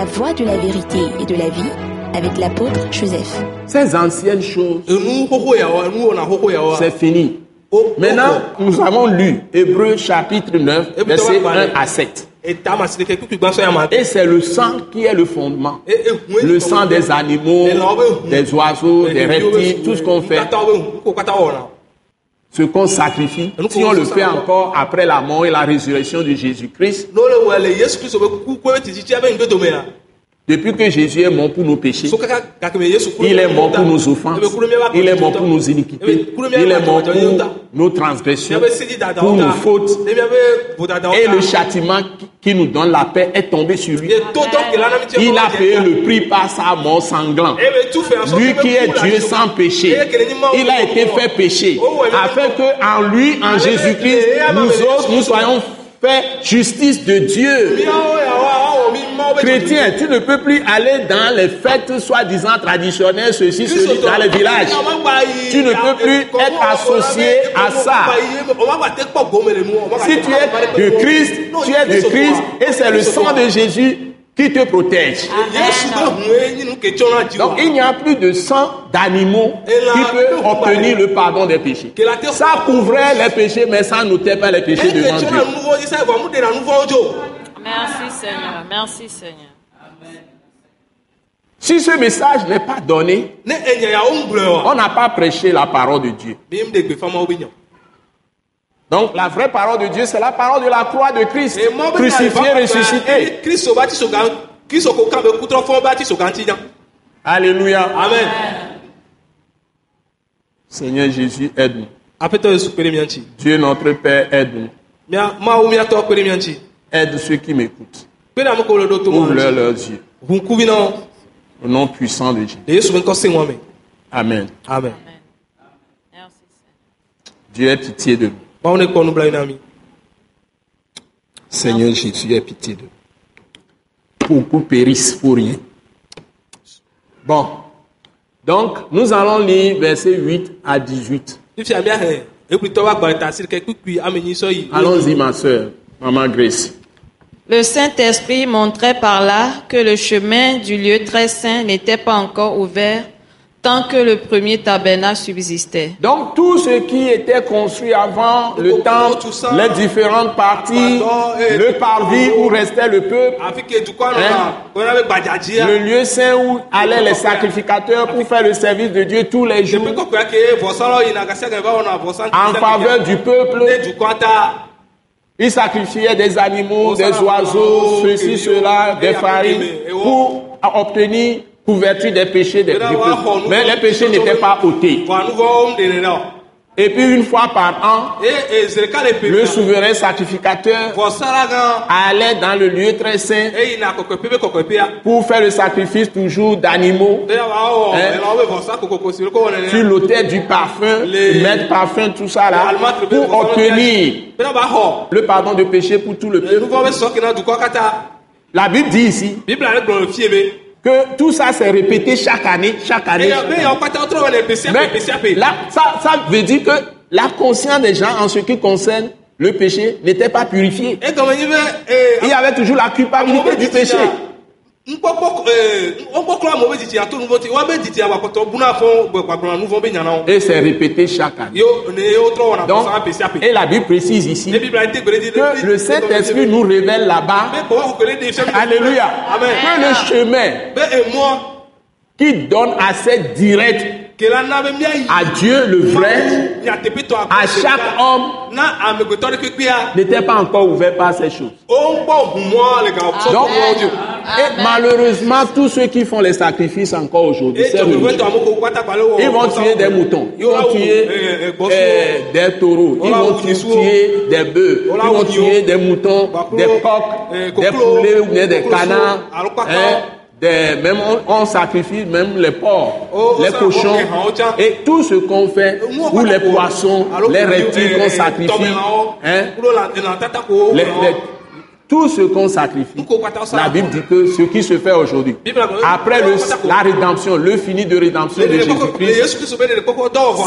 La voie de la vérité et de la vie avec l'apôtre Joseph. Ces anciennes choses, c'est fini. O- Maintenant, nous avons lu Hébreux chapitre 9, Et puis, versets on va 1 parler. à 7. eta masineke kpikpi gbãsɔ ya ma Et c'est le sang qui est le fondement. E- ehun Le sang des animaux, des oiseaux, des reptiles, tout ce qu'on fait, ce qu'on sacrifie, si on le fait encore après la mort et la résurrection de Jésus-Christ, depuis que Jésus est mort pour nos péchés, il est mort pour nos offenses, il est mort pour nos iniquités, miaba il est mort pour nos transgressions, dadawo pour nos fautes. vodadawo Et le châtiment qui- nous donne la paix est tombé sur lui. Il a payé le prix par sa mort sanglante. Lui qui est Dieu sans péché, il a été fait péché, Oh, afin que en lui, en Jésus-Christ, nous autres, nous soyons faits justice de Dieu. Chrétien, tu ne peux plus aller dans les fêtes soi-disant traditionnelles, ceci, ceci, dans les villages. Tu ne peux plus être associé à ça. Si tu es de Christ, tu es de Christ et c'est le sang de Jésus qui te protège. Donc il n'y a plus de sang d'animaux qui peut obtenir le pardon des péchés. Ça couvrait les péchés, mais ça n'ôtait pas les péchés devant Dieu. Merci Seigneur, merci Seigneur. Si ce message n'est pas donné, on n'a pas prêché la parole de Dieu. Donc la vraie parole de Dieu, c'est la parole de la croix de Christ, crucifié, ressuscité. Alléluia. Amen. Seigneur Jésus, aide-nous. Dieu notre Père, aide-nous. Aide ceux qui m'écoutent. Ouvre-leur leurs yeux. Au nom puissant de me. Amen. Amen. Merci Seigneur. Dieu ait pitié de nous. Seigneur Jésus, aie pitié de nous. Beaucoup périssent pour rien. Bon. Donc, nous allons lire versets 8 à 18. Fifia miahe. Ekplitɔ wa gbalẽ ta asi ɖeke kpikpui ame nyi sɔ yi. Allons-y, ma soeur, Maman Grace. Le Saint-Esprit montrait par là que le chemin du lieu très saint n'était pas encore ouvert tant que le premier tabernacle subsistait. Donc, tout ce qui était construit avant le temple, les différentes parties, le parvis où restait le peuple, Hein? gbadzadzia. le lieu saint où allaient les sacrificateurs pour faire le service de Dieu tous les jours, en faveur du peuple. Ils sacrifiaient des animaux, des oiseaux, ceci, cela, des farines, pour obtenir couverture des péchés des. Mais les péchés n'étaient pas ôtés. Et puis une fois par an, le souverain sacrificateur allait dans le lieu très saint kɔkɔeƒea. pour faire le sacrifice toujours d'animaux Hein? kokoko si wokɔ wɔ sur l'autel du parfum, mettre parfum, tout ça là, pour obtenir Be na ba xɔ. le pardon de péché pour tout le Le peuple. La Bible dit ici Que tout ça s'est répété chaque année, chaque année. Mais là, ça, ça veut dire que la conscience des gens en ce qui concerne le péché n'était pas purifiée. Be ee. Il y avait toujours la culpabilité du péché. Et c'est répété chaque année. Donc, et la Bible précise ici que le Saint-Esprit nous révèle là-bas. Alléluia, Amen. que le chemin Be emɔ qui donne accès direct à Dieu le vrai, à chaque homme, n'était pas encore ouvert par ces choses. Ga sɔ Donc. Et malheureusement, tous ceux qui font les sacrifices encore aujourd'hui, c'est oh, Ils vont oh, tuer oh, des oh. moutons, ils vont tuer eh, eh, euh, des taureaux, ils vont tuer des bœufs, oh, ils vont tuer des moutons, des coqs, eh, des poulets ou bien des canards. hein, des, même on, on sacrifie même les porcs, Oh, les cochons hein, et tout ce qu'on fait, ou les poissons, les reptiles eh, qu'on eh, sacrifie, hein, oh, les- oh, les- tout ce qu'on sacrifie, la Bible dit que ce qui se fait aujourd'hui, après le- la rédemption, le fini de rédemption de Jésus-Christ,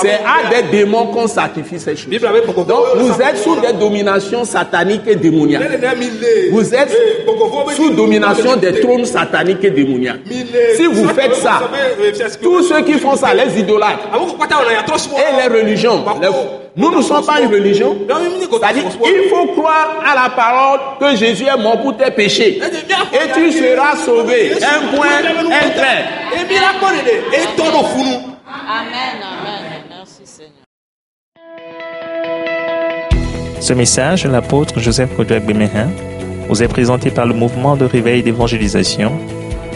c'est à des démons qu'on sacrifie ces choses. Donc vous êtes sous des dominations sataniques et démoniaques. Vous êtes Eh, sous domination des trônes sataniques et démoniaques. Si vous faites ça, tous ceux qui font ça, les idolâtres sùpọ̀. et les religions, les- nous ne sommes pas une religion. C'est-à-dire, il faut croire à la parole que Jésus est mort pour tes péchés. Et tu seras sauvé. Un point, un trait. Amen, amen. Merci Seigneur. Ce message de l'apôtre Joseph Kodouak Bemehin vous est présenté par le mouvement de réveil d'évangélisation,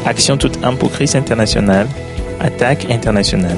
Action toute âme pour Christ international, Attaque internationale.